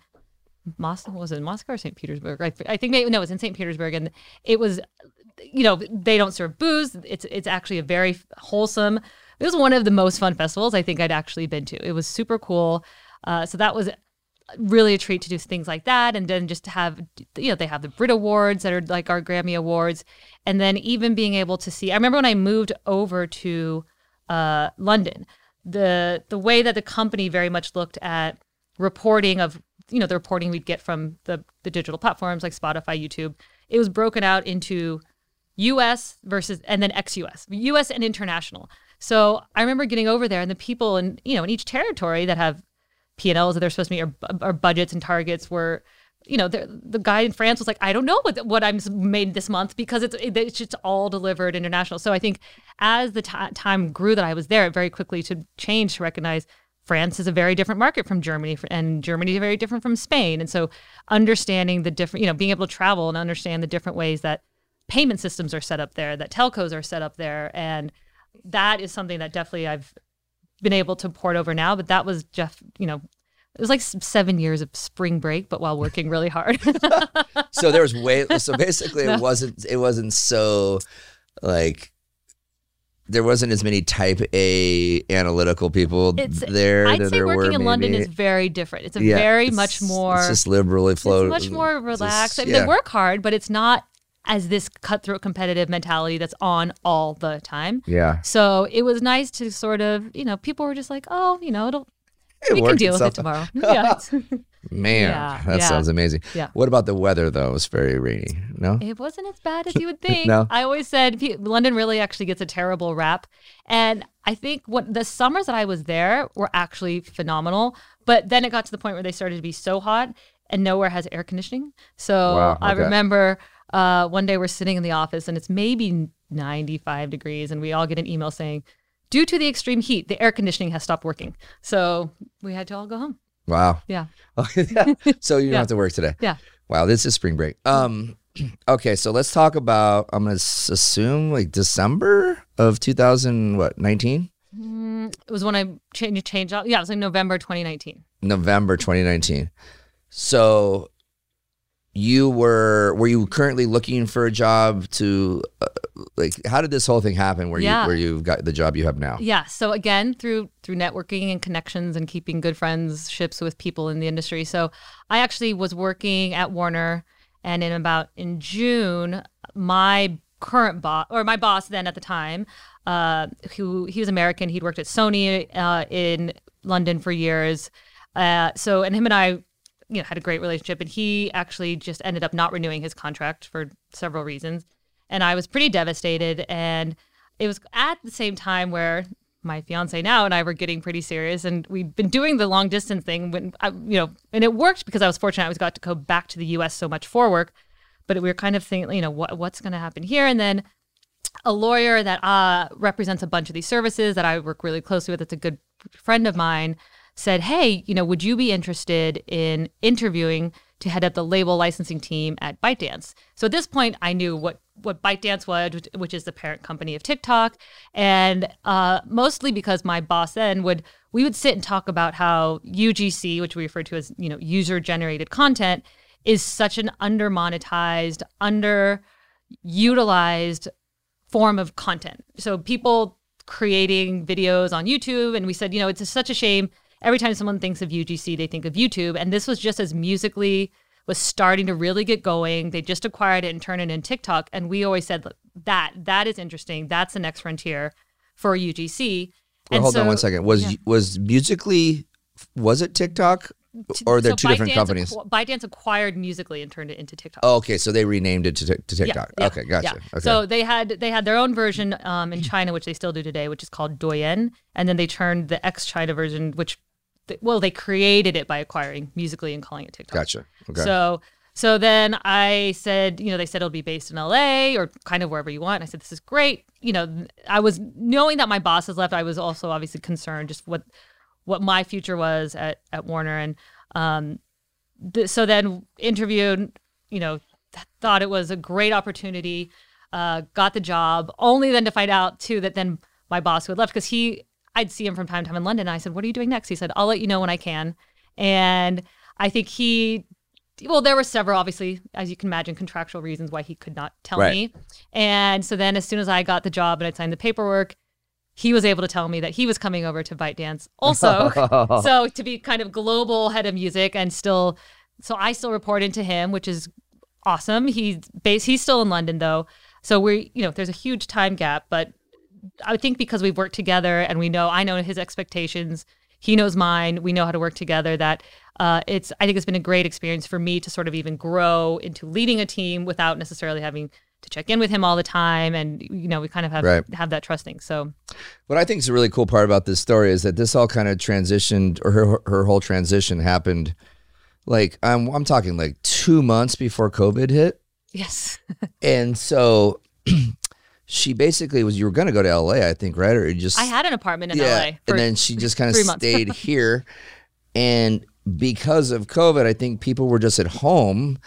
Moscow. Was it in Moscow or St. Petersburg? I, I think maybe no, it was in St. Petersburg, and it was. You know, they don't serve booze. It's it's actually a very wholesome. It was one of the most fun festivals I think I'd actually been to. It was super cool. Uh, so that was really a treat to do things like that and then just to have you know they have the brit awards that are like our grammy awards and then even being able to see i remember when i moved over to uh, london the the way that the company very much looked at reporting of you know the reporting we'd get from the the digital platforms like spotify youtube it was broken out into us versus and then ex-us us and international. So i remember getting over there and the people in you know in each territory that have P&Ls that they're supposed to meet or, or budgets and targets were you know the, guy in France was like I don't know what what I'm made this month because it's it's just all delivered international. So I think as the ti time grew that I was there it very quickly to change to recognize France is a very different market from Germany and Germany is very different from Spain. And so understanding the different you know being able to travel and understand the different ways that payment systems are set up there that telcos are set up there and that is something that definitely I've been able to port over now, but that was Jeff, you know, it was like seven years of spring break, but while working really hard. So there was way so basically it wasn't it wasn't so like there wasn't as many type A analytical people It's- there I'd say working were in London is very different. It's a Yeah, very it's- much more, It's just liberally flowed. it's much more relaxed. I mean. They work hard, but it's not as this cutthroat competitive mentality that's on all the time. Yeah, So it was nice to sort of, you know, people were just like, oh, you know, it'll, It we can deal with it tomorrow. yeah. man, Yeah, that yeah. sounds amazing. Yeah. What about the weather though? It was very rainy. No. It wasn't as bad as you would think. No? I always said London really actually gets a terrible rap. And I think what the summers that I was there were actually phenomenal. But then it got to the point where they started to be so hot and nowhere has air conditioning. So Wow, I remember uh, one day we're sitting in the office and it's maybe 95 degrees and we all get an email saying, due to the extreme heat, the air conditioning has stopped working. So we had to all go home. Wow. Yeah. so you don't Yeah. have to work today. Yeah. Wow, this is spring break. Um, okay, so let's talk about. I'm gonna assume like December of 2000 what 19 It was when I changed, changed out. Yeah, it was like November 2019. November 2019. So you were were you currently looking for a job to uh, like how did this whole thing happen where Yeah. you where you got the job you have now? Yeah. So again, through through networking and connections and keeping good friendships with people in the industry. So I actually was working at Warner, and in about in June, my current boss or my boss then at the time, uh, who he was American, he'd worked at Sony uh, in London for years. Uh, so and him and I. You know, had a great relationship, and he actually just ended up not renewing his contract for several reasons, and I was pretty devastated. And it was at the same time where my fiance now and I were getting pretty serious, and we'd been doing the long distance thing when I, you know, and it worked because I was fortunate. I was got to go back to the U.S. so much for work, but we were kind of thinking, you know, what what's going to happen here, and then a lawyer that uh, represents a bunch of these services that I work really closely with. That's a good friend of mine. Said, hey, you know, would you be interested in interviewing to head up the label licensing team at ByteDance? So at this point, I knew what what ByteDance was, which, is the parent company of TikTok, and uh, mostly because my boss then would we would sit and talk about how UGC, which we refer to as you know user generated content, is such an under monetized, under utilized form of content. So people creating videos on YouTube, and we said, you know, it's such a shame. Every time someone thinks of UGC, they think of YouTube, and this was just as Musical.ly was starting to really get going. They just acquired it and turned it in TikTok, and we always said that that is interesting. That's the next frontier for UGC. Well, And hold on one second. Was was Musical.ly was it TikTok or they're so two different ByteDance companies? acqu- ByteDance acquired Musical.ly and turned it into TikTok. Oh, okay, so they renamed it to, Tik- to Yeah, TikTok. yeah, okay, gotcha. yeah. Okay. So they had they had their own version um, in China, which they still do today, which is called Douyin, and then they turned the ex China version, which well they created it by acquiring Musical.ly and calling it TikTok. gotcha. Okay. So So then I said, you know, they said it'll be based in LA or kind of wherever you want. And I said, this is great. You know, I was knowing that my boss has left. I was also obviously concerned just what what my future was at at Warner, and um, th- so then interviewed. You know, th- thought it was a great opportunity. Uh, got the job, only then to find out too that then my boss who had left because he I'd see him from time to time in London. And I said, "What are you doing next?" He said, "I'll let you know when I can." And I think he well, there were several, obviously, as you can imagine, contractual reasons why he could not tell Right. me. And so then, as soon as I got the job and I signed the paperwork, he was able to tell me that he was coming over to ByteDance also. so to be kind of global head of music and still, so I still report into him, which is awesome. He's based, he's still in London though. So we're, you know, there's a huge time gap, but I think because we've worked together and we know, I know his expectations, he knows mine, we know how to work together. That uh, it's, I think it's been a great experience for me to sort of even grow into leading a team without necessarily having to check in with him all the time, and you know, we kind of have Right. have that trusting. So What I think is a really cool part about this story is that this all kind of transitioned, or her her whole transition happened, like I'm I'm talking like two months before COVID hit, yes, and so she basically was you were going to go to LA, I think, right? Or you just I had an apartment in yeah, LA. for- and then she just kind of stayed here, and because of COVID, I think people were just at home,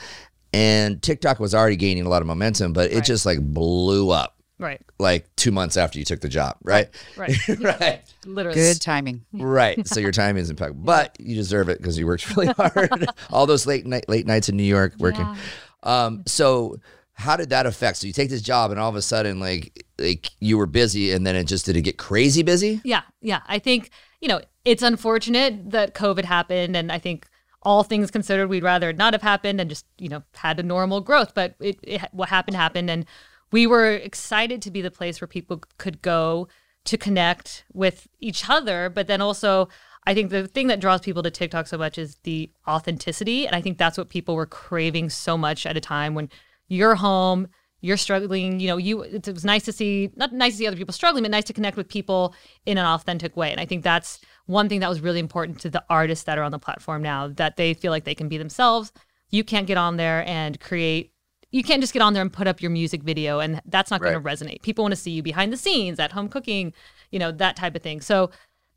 and TikTok was already gaining a lot of momentum, but it Right. just like blew up right, like two months after you took the job, right? right, right. literally. Good timing. Right. So your timing is impeccable, but you deserve it because you worked really hard. All those late night late nights in New York working. Yeah. Um, so how did that affect? So you take this job and all of a sudden like like you were busy and then it just did it get crazy busy? Yeah, yeah. I think, you know, it's unfortunate that COVID happened. And I think all things considered, we'd rather not have happened and just, you know, had a normal growth. But it, it what happened happened. And we were excited to be the place where people could go to connect with each other. But then also, I think the thing that draws people to TikTok so much is the authenticity. And I think that's what people were craving so much at a time when you're home, you're struggling, you know, you it was nice to see not nice to see other people struggling, but nice to connect with people in an authentic way. And I think that's one thing that was really important to the artists that are on the platform now, that they feel like they can be themselves. You can't get on there and create you can't just get on there and put up your music video and that's not going to resonate. People want to see you behind the scenes at home cooking, you know, that type of thing. So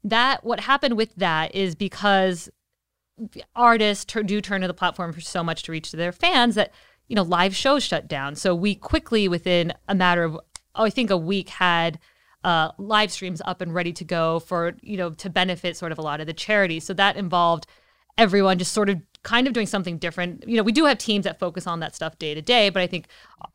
that what happened with that is because artists do turn to the platform for so much to reach to their fans that you know live shows shut down. So we quickly within a matter of oh, i think a week had uh, live streams up and ready to go for you know to benefit sort of a lot of the charities. So that involved everyone just sort of kind of doing something different. You know we do have teams that focus on that stuff day to day but i think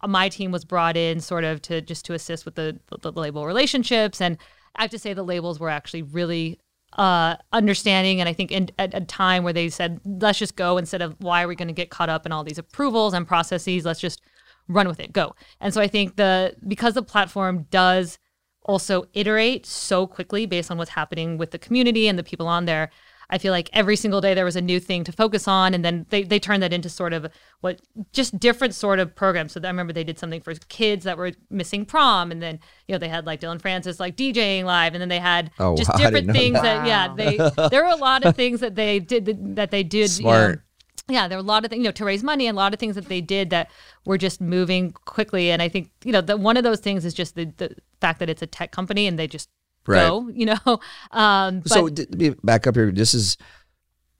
my team was brought in sort of to just to assist with the, the label relationships. And i have to say the labels were actually really uh, understanding. And I think in, at a time where they said, let's just go instead of why are we going to get caught up in all these approvals and processes? Let's just run with it, go. And so I think the because the platform does also iterate so quickly based on what's happening with the community and the people on there. I feel like every single day there was a new thing to focus on, and then they, they turned that into sort of what just different sort of programs. So I remember they did something for kids that were missing prom, and then you know they had like Dillon Francis like DJing live, and then they had Oh, just wow, different things that. that. yeah they there were a lot of things that they did that they did you know, Smart. yeah, there were a lot of things, you know, to raise money and a lot of things that they did that were just moving quickly. And I think, you know, the, one of those things is just the, the fact that it's a tech company and they just Right. go, you know. Um, but so d- let me back up here. This is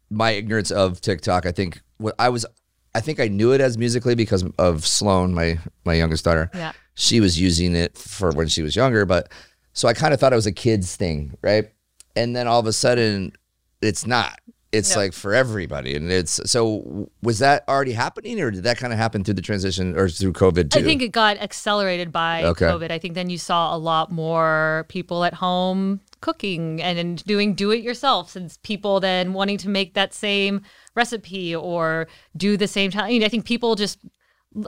my ignorance of TikTok. I think what I was, I think I knew it as Musical.ly because of Sloan, my my youngest daughter. Yeah. She was using it for when she was younger, but so I kind of thought it was a kids thing, right? And then all of a sudden, it's not. It's No. like for everybody, and it's so. Was that already happening, or did that kind of happen through the transition or through COVID too? I think it got accelerated by Okay. COVID. I think then you saw a lot more people at home cooking and, and doing do it yourself since people then wanting to make that same recipe or do the same time. I, mean, I think people just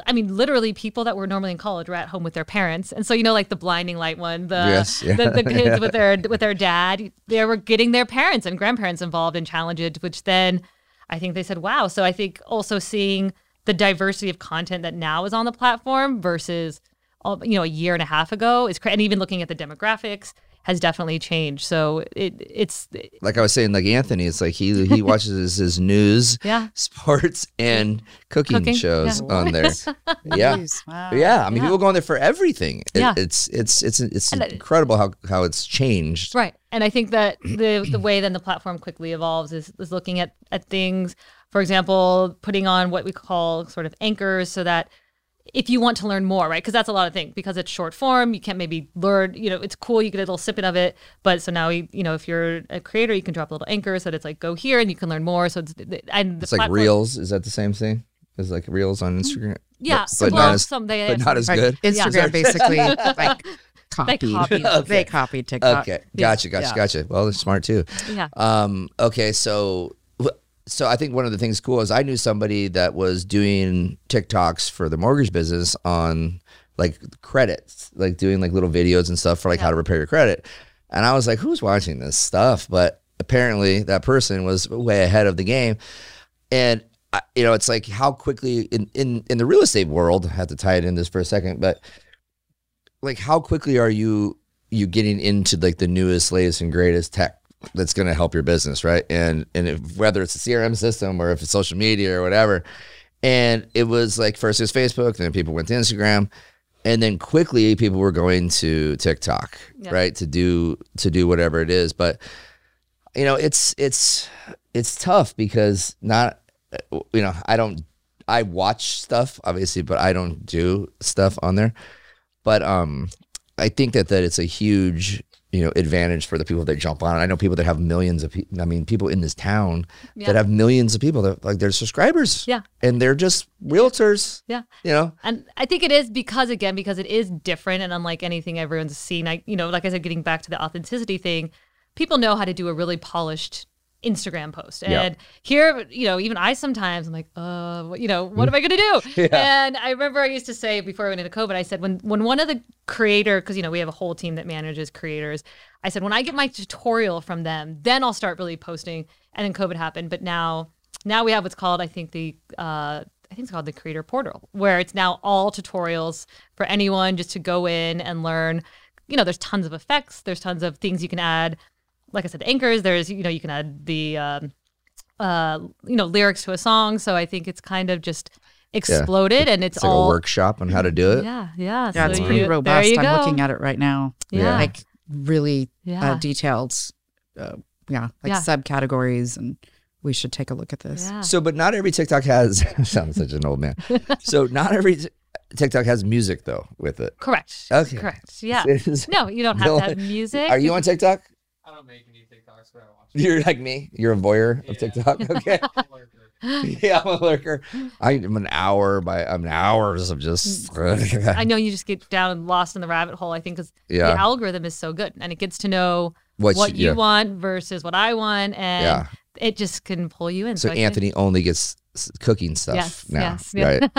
I mean, literally, people that were normally in college were at home with their parents, and so you know, like the blinding light one, the Yes, yeah. the, the kids with their with their dad, they were getting their parents and grandparents involved in challenges, which then I think they said, "Wow!" So I think also seeing the diversity of content that now is on the platform versus uh, you know a year and a half ago is cra- and even looking at the demographics has definitely changed. So it it's like I was saying, like Anthony, it's like he he watches his, his news, yeah. sports, and cooking, Cooking, shows yeah. on there. yeah. Wow. Yeah, I mean, Yeah. people go on there for everything. It- Yeah. it's it's it's it's And incredible how how it's changed. Right. And I think that the the way then the platform quickly evolves is, is looking at, at things, for example, putting on what we call sort of anchors so that if you want to learn more, right? Because that's a lot of things. Because it's short form, you can't maybe learn, you know, it's cool, you get a little snippet of it. But so now, you, you know, if you're a creator, you can drop a little anchor so that it's like, go here and you can learn more. So it's, and the It's like platform- Reels. Is that the same thing? Is like Reels on Instagram? Yeah. but, so but well, not as some, they but not as Right. good. Instagram basically like copied. copied. Okay. They copied TikTok. Okay, gotcha, gotcha, Yeah. gotcha. Well, they're smart too. yeah. Um, okay, so so I think one of the things cool is I knew somebody that was doing TikToks for the mortgage business on like credits, like doing like little videos and stuff for like how to repair your credit. And I was like, who's watching this stuff? But apparently that person was way ahead of the game. And I, you know, it's like how quickly in, in in the real estate world, I have to tie it in this for a second, but like how quickly are you you getting into like the newest, latest, and greatest tech that's going to help your business, right? And and if, whether it's a CRM system or if it's social media or whatever. And it was like first it was Facebook, then people went to Instagram, and then quickly people were going to TikTok, Yeah. right, to do to do whatever it is. But you know, it's it's it's tough because not you know I don't I watch stuff obviously, but I don't do stuff on there. But um, I think that that it's a huge you know advantage for the people that jump on. it. I know people that have millions of people. I mean, people in this town Yeah. that have millions of people that like they're subscribers. Yeah. and they're just realtors. Yeah. You know, And I think it is because again, because it is different and unlike anything everyone's seen. I, you know, like I said, getting back to the authenticity thing, people know how to do a really polished Instagram post. Yeah. And here, you know, even I sometimes I'm like, uh, you know, what am I going to do? And I remember I used to say before I went into COVID, I said when when one of the creator, because you know we have a whole team that manages creators, I said when I get my tutorial from them, then I'll start really posting. And then COVID happened, but now now we have what's called I think the uh, I think it's called the Creator Portal, where it's now all tutorials for anyone just to go in and learn. You know, there's tons of effects. There's tons of things you can add. Like I said, anchors. There's you know you can add the um, uh, you know lyrics to a song. So I think it's kind of just exploded, and it's, it's like all a workshop on how to do it. Yeah, yeah. Yeah, so it's you- pretty There robust. you I'm go. looking at it right now. Yeah. Like really Yeah. uh, detailed. Uh, yeah, like Yeah. subcategories, and we should take a look at this. Yeah. So, but not every TikTok has. sounds such an old man. so, not every t- TikTok has music though with it. Correct. Okay. Correct. Yeah. No, you don't have Bill, to have music. Are you on TikTok? I don't make any TikToks, but I watch. You're like me. You're a voyeur of TikTok. Okay. yeah, I'm a lurker. I'm an hour by I'm hours of just. I know you just get down and lost in the rabbit hole. I think because Yeah. the algorithm is so good and it gets to know What what, you- you yeah. want versus what I want, and Yeah. it just can pull you in. So I think- Anthony only gets cooking stuff Yes, now, yes, yeah. right?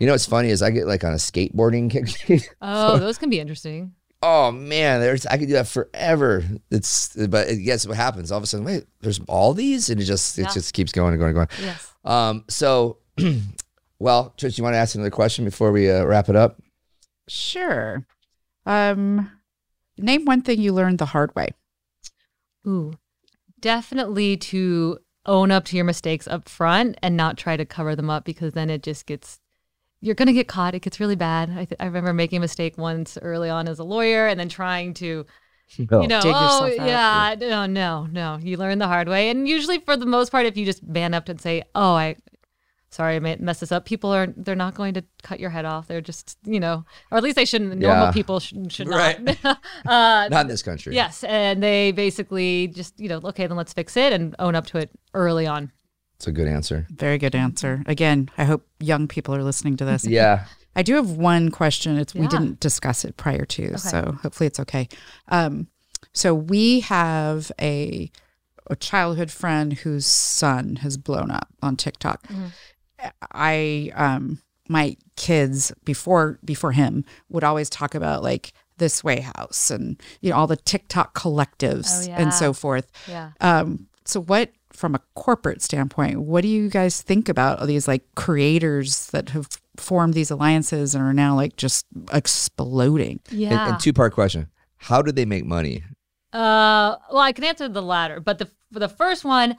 you know what's funny is I get like on a skateboarding kick. oh, those can be interesting. Oh man, there's I could do that forever. It's but it, guess what happens? All of a sudden, wait, there's all these, and it just it Yeah. just keeps going and going and going. Yes. Um, so, well, Trish, you want to ask another question before we uh, wrap it up? Sure. Um, name one thing you learned the hard way. Ooh, definitely to own up to your mistakes up front and not try to cover them up because then it just gets you're going to get caught. It gets really bad. I, th- I remember making a mistake once early on as a lawyer and then trying to, you know, Dig oh, yeah, no, no, no. You learn the hard way. And usually, for the most part, if you just man up and say, oh, I, sorry, I ma- messed this up, people are, they're not going to cut your head off. They're just, you know, or at least they shouldn't. Normal Yeah. people should, should Right. not. uh, Not in this country. Yes, and they basically just you know, okay, then let's fix it and own up to it early on. It's a good answer. Very good answer. Again, I hope young people are listening to this. Yeah. I do have one question. It's we didn't discuss it prior to, so hopefully it's okay. Um, so we have a a childhood friend whose son has blown up on TikTok. I um my kids before before him would always talk about like this Sway House and you know all the TikTok collectives Oh, yeah. and so forth. Yeah. Um, so what from a corporate standpoint, what do you guys think about all these like creators that have formed these alliances and are now like just exploding? Yeah. And, and two part question: How do they make money? Uh, well, I can answer the latter, but the for the first one,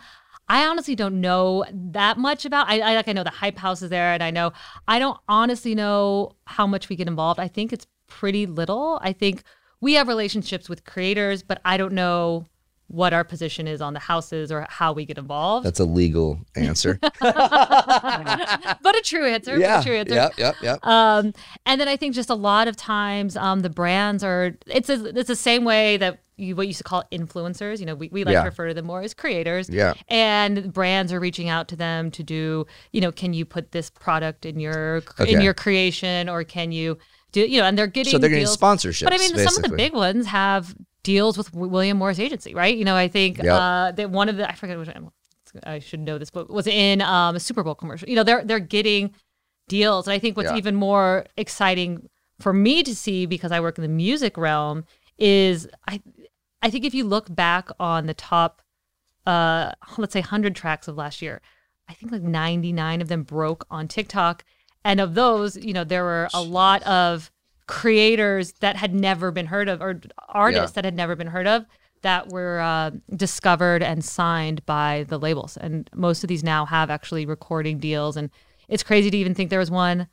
I honestly don't know that much about. I, I like I know the hype house is there, and I know I don't honestly know how much we get involved. I think it's pretty little. I think we have relationships with creators, but I don't know what our position is on the houses or how we get involved. That's a legal answer. but a true answer. yeah. A true answer. Yep. Yep. Yep. Um, and then I think just a lot of times, um, the brands are it's a, it's the same way that you what you used to call influencers. You know, we, we like Yeah. to refer to them more as creators. Yeah. And brands are reaching out to them to do, you know, can you put this product in your in your creation or can you do you know? And they're getting So they're getting deals. sponsorships. But I mean, some of the big ones have deals with William Morris Agency, right? You know, I think Yep. uh, that one of the I forget which I should know this, but was in um, a Super Bowl commercial. You know, they're they're getting deals, and I think what's Yeah. even more exciting for me to see because I work in the music realm is I I think if you look back on the top uh let's say 100 tracks of last year, I think like 99 of them broke on TikTok and of those, you know, there were a lot of creators that had never been heard of or artists Yeah. that had never been heard of that were uh, discovered and signed by the labels and most of these now have actually recording deals and it's crazy to even think there was one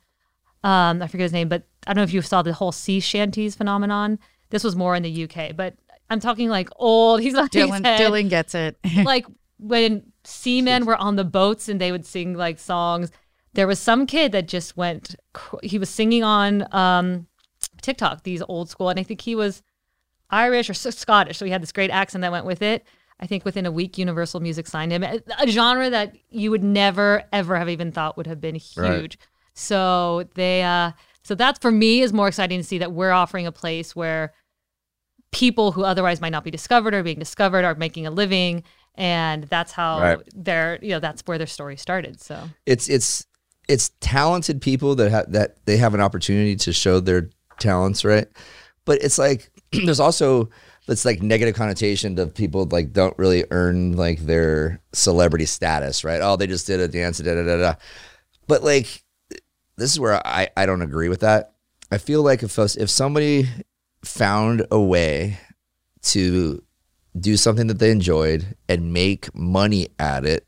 um, I forget his name, but I don't know if you saw the whole sea shanties phenomenon. This was more in the UK, but I'm talking like old. He's not Dylan, Dylan gets it. like when seamen were on the boats and they would sing like songs. There was some kid that just went. He was singing on um, TikTok these old school, and I think he was Irish or Scottish, so he had this great accent that went with it. I think within a week, Universal Music signed him. A genre that you would never ever have even thought would have been huge. Right. So they, uh, so that's for me is more exciting to see that we're offering a place where people who otherwise might not be discovered are being discovered, are making a living, and that's how Right. their, you know, that's where their story started. So it's it's it's talented people that have that they have an opportunity to show their talents, right? But it's like there's also this like negative connotation to people like don't really earn like their celebrity status, right? Oh, they just did a dance, da da da da. But like this is where I I don't agree with that. I feel like if if somebody found a way to do something that they enjoyed and make money at it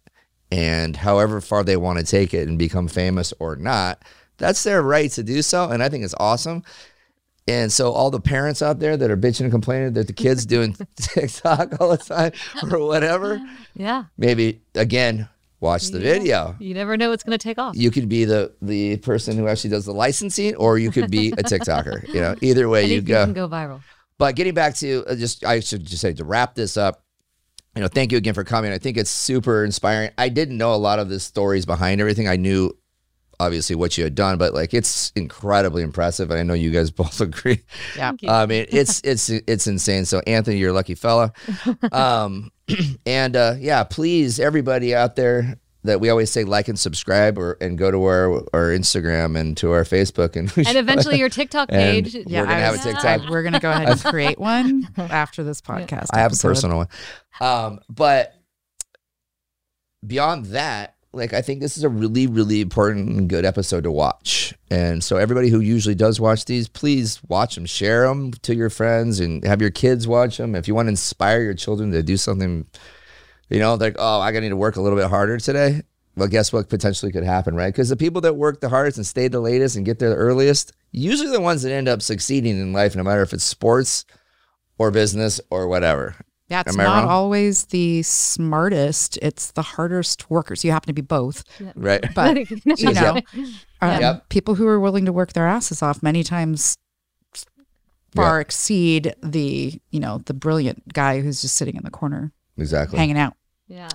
and however far they want to take it and become famous or not that's their right to do so and i think it's awesome and so all the parents out there that are bitching and complaining that the kids doing tiktok all the time or whatever yeah, maybe again watch the Yeah. video you never know what's going to take off. you could be the the person who actually does the licensing or you could be a tiktoker you know either way you Anything go can go viral. but getting back to uh, just, I should just say to wrap this up. You know, thank you again for coming. I think it's super inspiring. I didn't know a lot of the stories behind everything. I knew obviously what you had done, but like it's incredibly impressive. And I know you guys both agree. Yeah. I mean, it's it's it's insane. So Anthony, you're a lucky fella. Um, and uh, yeah, please, everybody out there that we always say like and subscribe or and go to our our Instagram and to our Facebook and and eventually your TikTok And page. we're gonna I have a TikTok. I- we're gonna go ahead and create one after this podcast. I have a personal one. Um, but beyond that, like I think this is a really, really important and good episode to watch. And so everybody who usually does watch these, please watch them, share them to your friends, and have your kids watch them. If you want to inspire your children to do something, you know, like oh, I got to need to work a little bit harder today. Well, guess what potentially could happen, right? Because the people that work the hardest and stay the latest and get there the earliest, usually the ones that end up succeeding in life, no matter if it's sports or business or whatever. Yeah, it's not wrong? always the smartest. It's the hardest workers. You happen to be both, Right. but you know, um, Yep. people who are willing to work their asses off many times far exceed the you know the brilliant guy who's just sitting in the corner Exactly. hanging out. yeah.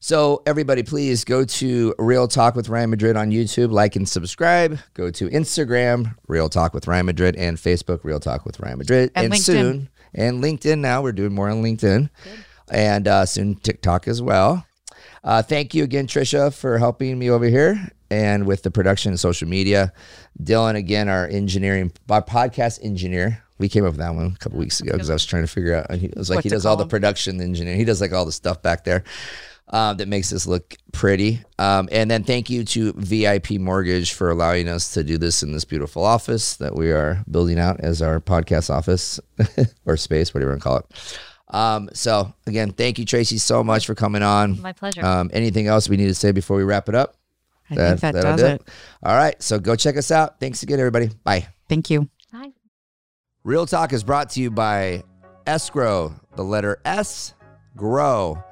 So everybody, please go to Real Talk with Ryan Madrid on YouTube, like and subscribe. Go to Instagram, Real Talk with Ryan Madrid, and Facebook, Real Talk with Ryan Madrid, And LinkedIn. soon and LinkedIn. Now we're doing more on LinkedIn, and uh, soon TikTok as well. Uh, thank you again, Trisha, for helping me over here and with the production and social media. Dylan, again, our engineering, our podcast engineer. We came up with that one a couple weeks ago because I was trying to figure out. and He was like, he does all the production engineer. He does like all the stuff back there. Um, that makes this look pretty. Um, and then thank you to VIP Mortgage for allowing us to do this in this beautiful office that we are building out as our podcast office or space, whatever you want to call it. Um, so again, thank you, Tracy, so much for coming on. My pleasure. Um, anything else we need to say before we wrap it up? I think that does do it. All right. So go check us out. Thanks again, everybody. Bye. Thank you. Bye. Real Talk is brought to you by sGrow, the letter S, grow.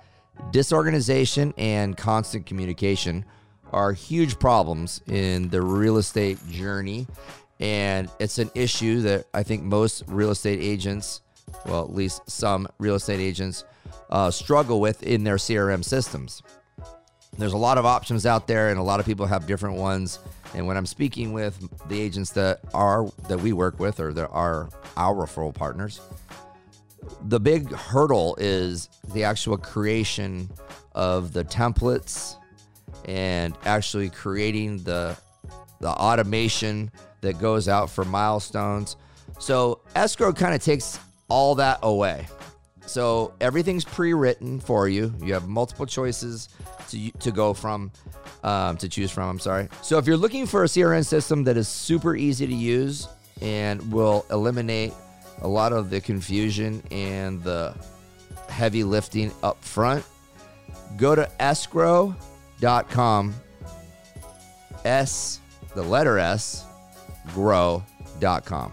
Disorganization and constant communication are huge problems in the real estate journey. And it's an issue that I think most real estate agents, well, at least some real estate agents, uh, struggle with in their CRM systems. There's a lot of options out there, and a lot of people have different ones. And when I'm speaking with the agents that are that we work with, or that are our referral partners, the big hurdle is the actual creation of the templates and actually creating the the automation that goes out for milestones. So sGrow kind of takes all that away. So everything's pre-written for you. You have multiple choices to to go from, um, to choose from. I'm sorry. So if you're looking for a CRM system that is super easy to use and will eliminate a lot of the confusion and the heavy lifting up front, go to sgrow.com. S, the letter S, grow.com.